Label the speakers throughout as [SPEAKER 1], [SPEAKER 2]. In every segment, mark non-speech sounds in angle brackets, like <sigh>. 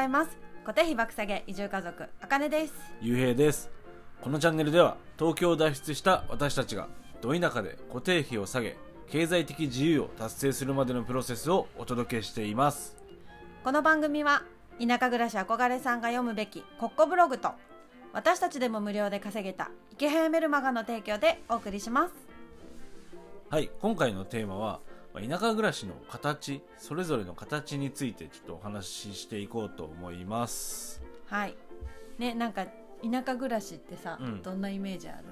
[SPEAKER 1] ざいます。小手被爆下げ移住家族あかねです。
[SPEAKER 2] ゆうへいです。このチャンネルでは東京を脱出した私たちがど田舎で固定費を下げ経済的自由を達成するまでのプロセスをお届けしています。
[SPEAKER 1] この番組は田舎暮らし憧れさんが読むべきコッコブログと私たちでも無料で稼げた池早メルマガの提供でお送りします。
[SPEAKER 2] はい今回のテーマはまあ田舎暮らしの形それぞれの形についてちょっとお話ししていこうと思います。
[SPEAKER 1] はい。ねなんか田舎暮らしってさ、
[SPEAKER 2] うん。
[SPEAKER 1] どんなイメージある？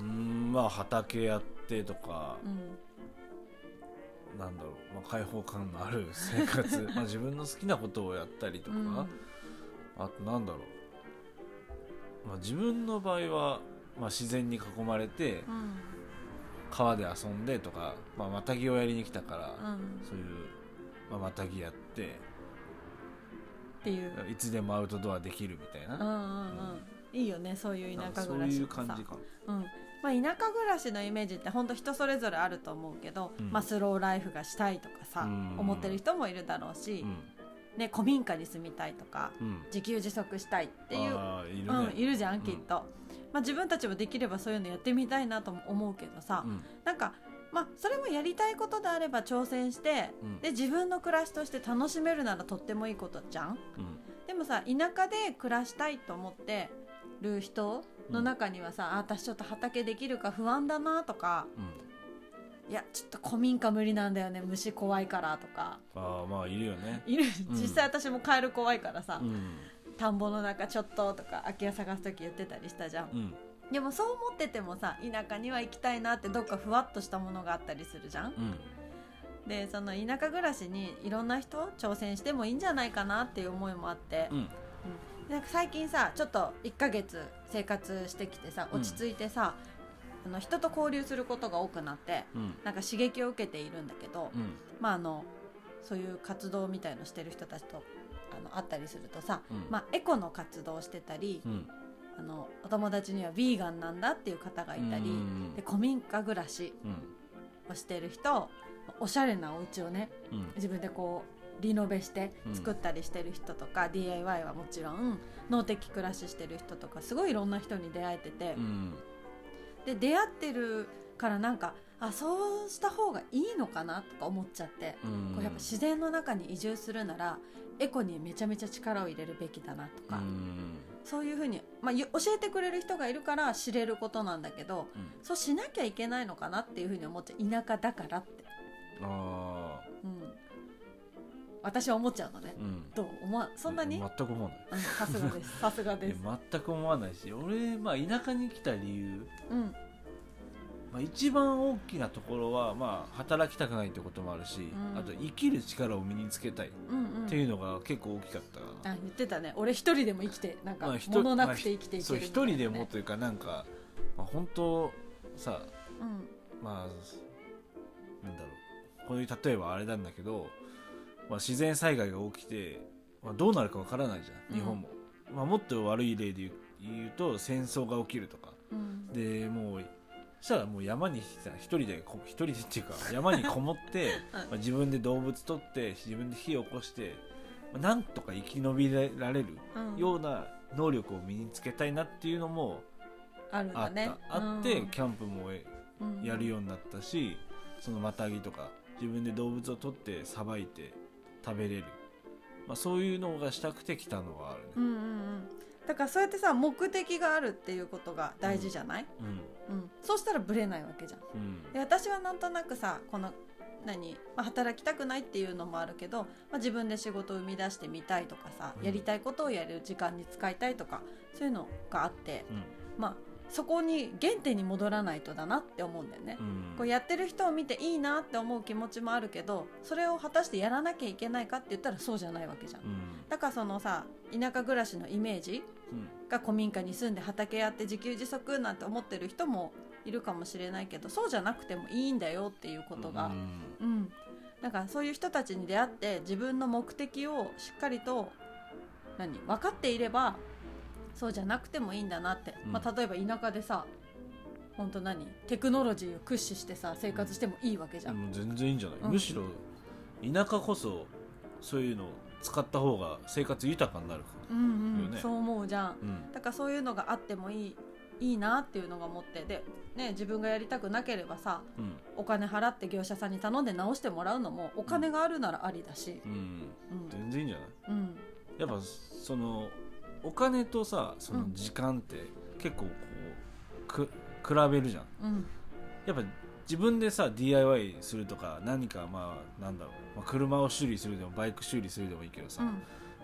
[SPEAKER 2] うーんまあ畑やってとか、
[SPEAKER 1] うん。
[SPEAKER 2] なんだろう、まあ、開放感のある生活。<laughs> まあ自分の好きなことをやったりとか、
[SPEAKER 1] うん。
[SPEAKER 2] あとなんだろう、まあ、自分の場合は、まあ、自然に囲まれて
[SPEAKER 1] うん
[SPEAKER 2] 川で遊んでとか、まあ、またぎをやりに来たから、
[SPEAKER 1] うん。
[SPEAKER 2] そういう、まあ、またぎやって
[SPEAKER 1] っていう。
[SPEAKER 2] いつでもアウトドアできるみたい
[SPEAKER 1] うんうん
[SPEAKER 2] な、
[SPEAKER 1] うん。いいよねそういう田舎暮らし
[SPEAKER 2] そういう感じか
[SPEAKER 1] うん。まあ、田舎暮らしのイメージって本当人それぞれあると思うけど、
[SPEAKER 2] うん。
[SPEAKER 1] まあ、スローライフがしたいとかさ、
[SPEAKER 2] うん。
[SPEAKER 1] 思ってる人もいるだろうし、
[SPEAKER 2] うん
[SPEAKER 1] ね、古民家に住みたいとか
[SPEAKER 2] うん。
[SPEAKER 1] 自給自足したいっていう、
[SPEAKER 2] いるね、
[SPEAKER 1] うん、いるじゃんきっと、まあ、自分たちもできればそういうのやってみたいなとも思うけどさ、
[SPEAKER 2] うん。
[SPEAKER 1] なんか、まあ、それもやりたいことであれば挑戦して
[SPEAKER 2] うん。
[SPEAKER 1] で自分の暮らしとして楽しめるならとってもいいことじゃん。
[SPEAKER 2] うん。
[SPEAKER 1] でもさ田舎で暮らしたいと思ってる人の中にはさ、あ私ちょっと畑できるか不安だなとか
[SPEAKER 2] うん
[SPEAKER 1] いやちょっと古民家無理なんだよね虫怖いからとか。
[SPEAKER 2] ああまあいるよね。
[SPEAKER 1] いる
[SPEAKER 2] うん。
[SPEAKER 1] 実際私もカエル怖いからさ、
[SPEAKER 2] うん。
[SPEAKER 1] 田んぼの中ちょっととか空き家探す時言ってたりしたじゃん。
[SPEAKER 2] うん。
[SPEAKER 1] でもそう思っててもさ田舎には行きたいなってどっかふわっとしたものがあったりするじゃん。
[SPEAKER 2] うん。
[SPEAKER 1] でその田舎暮らしにいろんな人挑戦してもいいんじゃないかなっていう思いもあって、
[SPEAKER 2] うん。
[SPEAKER 1] なんか最近さちょっと1ヶ月生活してきてさ
[SPEAKER 2] うん。
[SPEAKER 1] 落ち着いてさ、あの人と交流することが多くなって
[SPEAKER 2] うん。
[SPEAKER 1] なんか刺激を受けているんだけど、
[SPEAKER 2] うん。
[SPEAKER 1] まああのそういう活動みたいのしてる人たちとあの会ったりするとさ、
[SPEAKER 2] うん。
[SPEAKER 1] まあ、エコの活動をしてたり、
[SPEAKER 2] うん。
[SPEAKER 1] あのお友達にはヴィーガンなんだっていう方がいたり、
[SPEAKER 2] うん
[SPEAKER 1] で古民家暮らし
[SPEAKER 2] うん。
[SPEAKER 1] をしてる人おしゃれなお家をね
[SPEAKER 2] うん。
[SPEAKER 1] 自分でこうリノベして作ったりしてる人とか、DIY はもちろん農的暮らししてる人とかすごいいろんな人に出会えてて、
[SPEAKER 2] うん
[SPEAKER 1] で出会ってるからなんかあそうした方がいいのかなとか思っちゃって、
[SPEAKER 2] うん。
[SPEAKER 1] こうやっぱ自然の中に移住するならエコにめちゃめちゃ力を入れるべきだなとか、
[SPEAKER 2] うん。
[SPEAKER 1] そういうふうに、まあ、ゆ教えてくれる人がいるから知れることなんだけどそうしなきゃいけないのかなっていうふうに思っちゃう。田舎だからって、
[SPEAKER 2] ああ
[SPEAKER 1] うん、私は思っちゃうのね。
[SPEAKER 2] うん。
[SPEAKER 1] どう？思わそんなに？
[SPEAKER 2] 全く思わない。
[SPEAKER 1] うんさすがです。<laughs> さすがです。
[SPEAKER 2] 全く思わないし俺、まあ、田舎に来た理由、
[SPEAKER 1] うん。
[SPEAKER 2] まあ、一番大きなところは、まあ、働きたくないってこともあるし、
[SPEAKER 1] ん。
[SPEAKER 2] あと生きる力を身につけたいっ
[SPEAKER 1] うんうん
[SPEAKER 2] ていうのが結構大きかった。かな、
[SPEAKER 1] あ言ってたね。俺一人でも生きてなんか
[SPEAKER 2] まあ一
[SPEAKER 1] 物なくて生きていけるね。
[SPEAKER 2] 一人でもというかなんか、まあ、本当さ
[SPEAKER 1] うん。
[SPEAKER 2] まあなんだろう。こういう例えばあれなんだけど、まあ、自然災害が起きて、まあ、どうなるかわからないじゃん日本も、まあ、もっと悪い例で言うと戦争が起きるとか。
[SPEAKER 1] うん。
[SPEAKER 2] でもうそしたらもう山にさ一人でこ一人でっていうか <laughs> 山にこもって、
[SPEAKER 1] うん。
[SPEAKER 2] まあ、自分で動物取って自分で火を起こして、まあなんとか生き延びられる
[SPEAKER 1] うん。
[SPEAKER 2] ような能力を身につけたいなっていうのも
[SPEAKER 1] あ
[SPEAKER 2] った、
[SPEAKER 1] だね。
[SPEAKER 2] あってキャンプも
[SPEAKER 1] うん。
[SPEAKER 2] やるようになったし、そのまたぎとか自分で動物を取ってさばいて食べれる、まあ、そういうのがしたくて来たのはあるね、
[SPEAKER 1] うんうんうん。だからそうやってさ目的があるっていうことが大事じゃない、
[SPEAKER 2] うん。
[SPEAKER 1] うん。そうしたらブレないわけじゃん。
[SPEAKER 2] うん。
[SPEAKER 1] で私はなんとなくさこの何、まあ、働きたくないっていうのもあるけど、まあ、自分で仕事を生み出してみたいとかさ、
[SPEAKER 2] うん。
[SPEAKER 1] やりたいことをやる時間に使いたいとかそういうのがあって、
[SPEAKER 2] うん。
[SPEAKER 1] まあそこに原点に戻らないとだなって思うんだよね。
[SPEAKER 2] うん。
[SPEAKER 1] こうやってる人を見ていいなって思う気持ちもあるけどそれを果たしてやらなきゃいけないかって言ったらそうじゃないわけじゃん。
[SPEAKER 2] うん。
[SPEAKER 1] だからそのさ田舎暮らしのイメージ
[SPEAKER 2] うん。
[SPEAKER 1] が古民家に住んで畑やって自給自足なんて思ってる人もいるかもしれないけどそうじゃなくてもいいんだよっていうことが、
[SPEAKER 2] うん。
[SPEAKER 1] うん、だからそういう人たちに出会って自分の目的をしっかりと何？分かっていればそうじゃなくてもいいんだなって、
[SPEAKER 2] うん。
[SPEAKER 1] まあ、例えば田舎でさ本当何？テクノロジーを駆使してさ生活してもいいわけじゃん。
[SPEAKER 2] 全然いいんじゃない、
[SPEAKER 1] うん。
[SPEAKER 2] むしろ田舎こそそういうのを使った方が生活豊かになるか
[SPEAKER 1] うんうん。
[SPEAKER 2] よね
[SPEAKER 1] そう思うじゃん。
[SPEAKER 2] ら、うん。
[SPEAKER 1] だからそういうのがあってもいいいいなっていうのが思って。で、ね、自分がやりたくなければさ
[SPEAKER 2] うん。
[SPEAKER 1] お金払って業者さんに頼んで直してもらうのもお金があるならありだし、
[SPEAKER 2] うん、
[SPEAKER 1] うん。
[SPEAKER 2] 全然いいんじゃない？
[SPEAKER 1] うん。
[SPEAKER 2] やっぱそのお金とさその時間って結構こうく比べるじゃん。
[SPEAKER 1] うん。
[SPEAKER 2] やっぱ自分でさ DIY するとか何かまあなんだろう、まあ、車を修理するでもバイク修理するでもいいけどさ、
[SPEAKER 1] うん。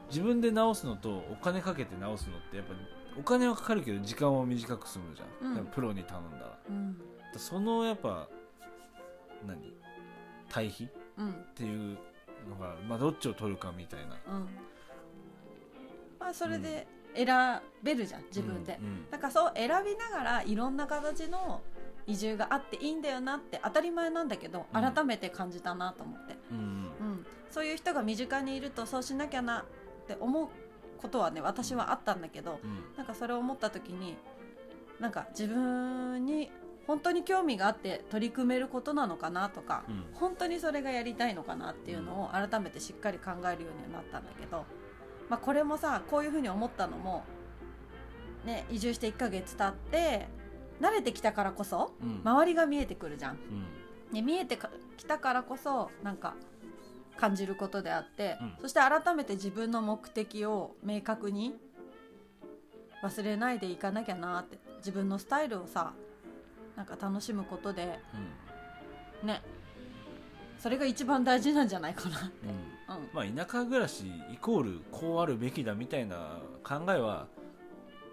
[SPEAKER 2] 自分で直すのとお金かけて直すのってやっぱお金はかかるけど時間は短く済むじゃん、
[SPEAKER 1] うん。
[SPEAKER 2] プロに頼んだら。
[SPEAKER 1] うん。
[SPEAKER 2] そのやっぱ何？対比？っ
[SPEAKER 1] うん。
[SPEAKER 2] ていうのが、まあ、どっちを取るかみたいな。
[SPEAKER 1] うんまあそれで選べるじゃん自分で、
[SPEAKER 2] うん
[SPEAKER 1] だからそう選びながらいろんな形の移住があっていいんだよなって当たり前なんだけど
[SPEAKER 2] うん。
[SPEAKER 1] 改めて感じたなと思って、
[SPEAKER 2] うんうん。
[SPEAKER 1] うん、そういう人が身近にいるとそうしなきゃなって思うことはね私はあったんだけど
[SPEAKER 2] うん。
[SPEAKER 1] なんかそれを思った時になんか自分に本当に興味があって取り組めることなのかなとか、
[SPEAKER 2] うん。
[SPEAKER 1] 本当にそれがやりたいのかなっていうのを改めてしっかり考えるようにはなったんだけど、まあ、これもさこういうふうに思ったのも、ね、移住して1ヶ月経って慣れてきたからこそ
[SPEAKER 2] うん。
[SPEAKER 1] 周りが見えてくるじゃん。
[SPEAKER 2] うん。
[SPEAKER 1] ね、見えてかきたからこそなんか感じることであって、
[SPEAKER 2] うん。
[SPEAKER 1] そして改めて自分の目的を明確に忘れないでいかなきゃなって自分のスタイルをさなんか楽しむことで
[SPEAKER 2] うん。
[SPEAKER 1] ねそれが一番大事なんじゃないかな。って、
[SPEAKER 2] うん。
[SPEAKER 1] うん。
[SPEAKER 2] まあ、田舎暮らしイコールこうあるべきだみたいな考えは、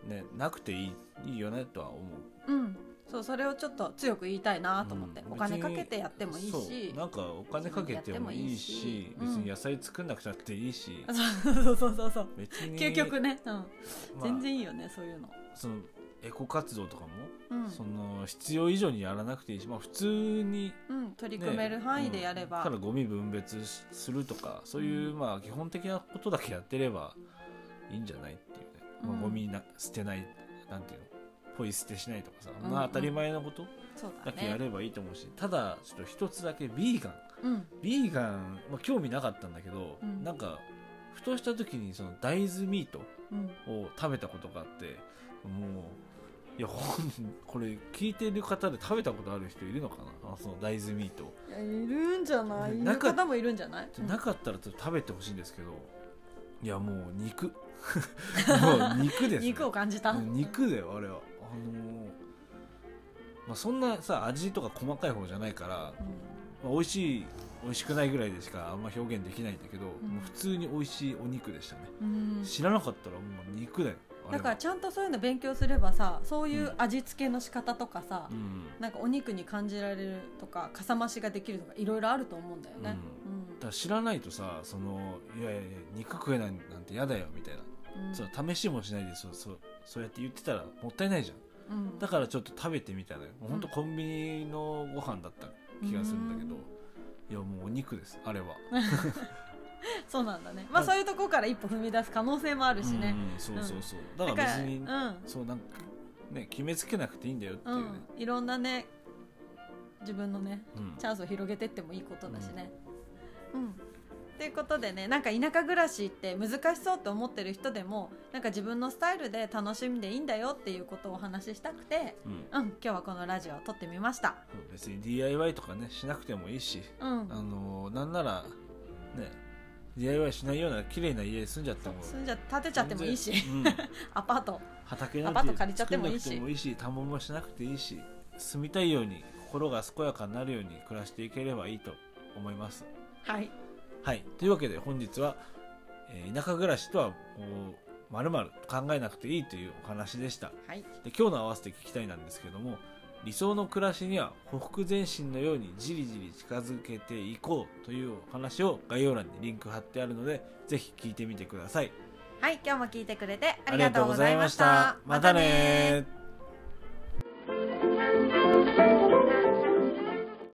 [SPEAKER 2] ね、なくていいいいよねとは思う。
[SPEAKER 1] うん、そうそれをちょっと強く言いたいなと思って、
[SPEAKER 2] うん。
[SPEAKER 1] お金かけてやってもいい
[SPEAKER 2] そ
[SPEAKER 1] し
[SPEAKER 2] うなんかお金かけてもいいし別に野菜作んなくたっていいし、
[SPEAKER 1] そうそうそうそうそう。
[SPEAKER 2] 別に
[SPEAKER 1] 究極ね、うん。
[SPEAKER 2] まあ
[SPEAKER 1] 全然いいよねそういうの、
[SPEAKER 2] そのエコ活動とかも、
[SPEAKER 1] うん
[SPEAKER 2] その必要以上にやらなくていいし、まあ、普通に、
[SPEAKER 1] うん、取り組める範囲でやれば、
[SPEAKER 2] うん。ただゴミ分別しするとかそういう、まあ基本的なことだけやってればいいんじゃないっていうね、まあ
[SPEAKER 1] うん
[SPEAKER 2] ゴミな捨てないなんていうのポイ捨てしないとかさ、
[SPEAKER 1] うん。
[SPEAKER 2] まあ当たり前のこと
[SPEAKER 1] だ
[SPEAKER 2] けやればいいと思うし、ただちょっと一つだけビーガン。
[SPEAKER 1] うん。
[SPEAKER 2] ビーガン、まあ、興味なかったんだけど、
[SPEAKER 1] うん。
[SPEAKER 2] なんかふとした時にその大豆ミート
[SPEAKER 1] うん。
[SPEAKER 2] を食べたことがあってもういやほんこれ聞いてる方で食べたことある人いるのかな？あその大豆ミート、
[SPEAKER 1] いやいるんじゃない？いる方もいるんじゃない、うん。
[SPEAKER 2] なかったらちょっと食べてほしいんですけど。いやもう肉。<laughs> もう肉です、ね、
[SPEAKER 1] 肉を感じた、
[SPEAKER 2] 肉だよあれは。あのーまあ、そんなさ味とか細かい方じゃないから、まあ、美味しい美味しくないぐらいでしかあんま表現できないんだけど、
[SPEAKER 1] ん。
[SPEAKER 2] もう普通に美味しいお肉でしたね、
[SPEAKER 1] うん。
[SPEAKER 2] 知らなかったらもう肉だよ
[SPEAKER 1] だからちゃんとそういうの勉強すればさそういう味付けの仕方とかさ、
[SPEAKER 2] うん。
[SPEAKER 1] なんかお肉に感じられるとかかさ増しができるとかいろいろあると思うんだよね、
[SPEAKER 2] だから知らないとさそのいやいや肉食えないなんて嫌だよみたいな、
[SPEAKER 1] うん。
[SPEAKER 2] そう試しもしないでそうそうそうやって言ってたらもったいないじゃん。
[SPEAKER 1] うん。
[SPEAKER 2] だからちょっと食べてみたのよ。もうほん。とコンビニのご飯だった気がするんだけど、いやもうお肉ですあれは <laughs> <laughs>
[SPEAKER 1] そうなんだね。まあそういうところから一歩踏み出す可能性もあるしね、
[SPEAKER 2] うんそうそうそう、だから別に、
[SPEAKER 1] うん。
[SPEAKER 2] そうなんかね決めつけなくていいんだよっていう。うね、
[SPEAKER 1] ん、いろんなね自分のね
[SPEAKER 2] うん。
[SPEAKER 1] チャンスを広げてってもいいことだしね。うん。ということでねなんか田舎暮らしって難しそうって思ってる人でもなんか自分のスタイルで楽しんでいいんだよっていうことをお話ししたくて、
[SPEAKER 2] うん。
[SPEAKER 1] うん、今日はこのラジオを撮ってみました。
[SPEAKER 2] 別に DIY とかねしなくてもいいし、
[SPEAKER 1] うん。
[SPEAKER 2] あのーなんならね DIY しないような綺麗な家に住んじゃっても
[SPEAKER 1] 住んじゃ建てちゃってもいいし。
[SPEAKER 2] うん。<laughs>
[SPEAKER 1] アパート。
[SPEAKER 2] 畑なん
[SPEAKER 1] アパート
[SPEAKER 2] て
[SPEAKER 1] 借りちゃってもいいし。て
[SPEAKER 2] もいいし田んぼもしなくていいし住みたいように心が健やかになるように暮らしていければいいと思います。
[SPEAKER 1] はい。
[SPEAKER 2] はい。というわけで本日は、えー田舎暮らしとはまるまる考えなくていいというお話でした。
[SPEAKER 1] はい。
[SPEAKER 2] で今日の合わせて聞きたいなんですけども理想の暮らしにはほふ前進のようにじりじり近づけていこうというお話を概要欄にリンク貼ってあるのでぜひ聞いてみてください。
[SPEAKER 1] はい今日も聞いてくれてありがとうございました。
[SPEAKER 2] ましたねー